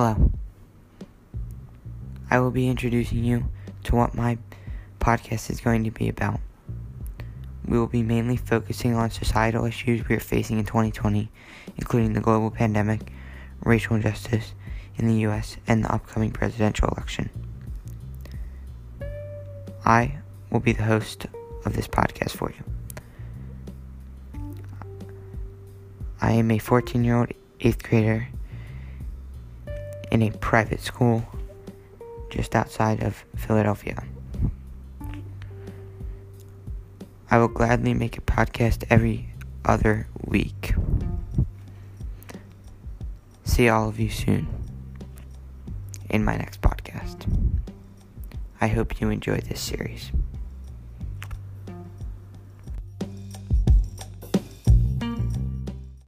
Hello. I will be introducing you to what my podcast is going to be about. We will be mainly focusing on societal issues we are facing in 2020, including the global pandemic, racial injustice in the U.S., and the upcoming presidential election. I will be the host of this podcast for you. I am a 14 year old eighth grader in a private school just outside of Philadelphia. I will gladly make a podcast every other week. See all of you soon in my next podcast. I hope you enjoy this series.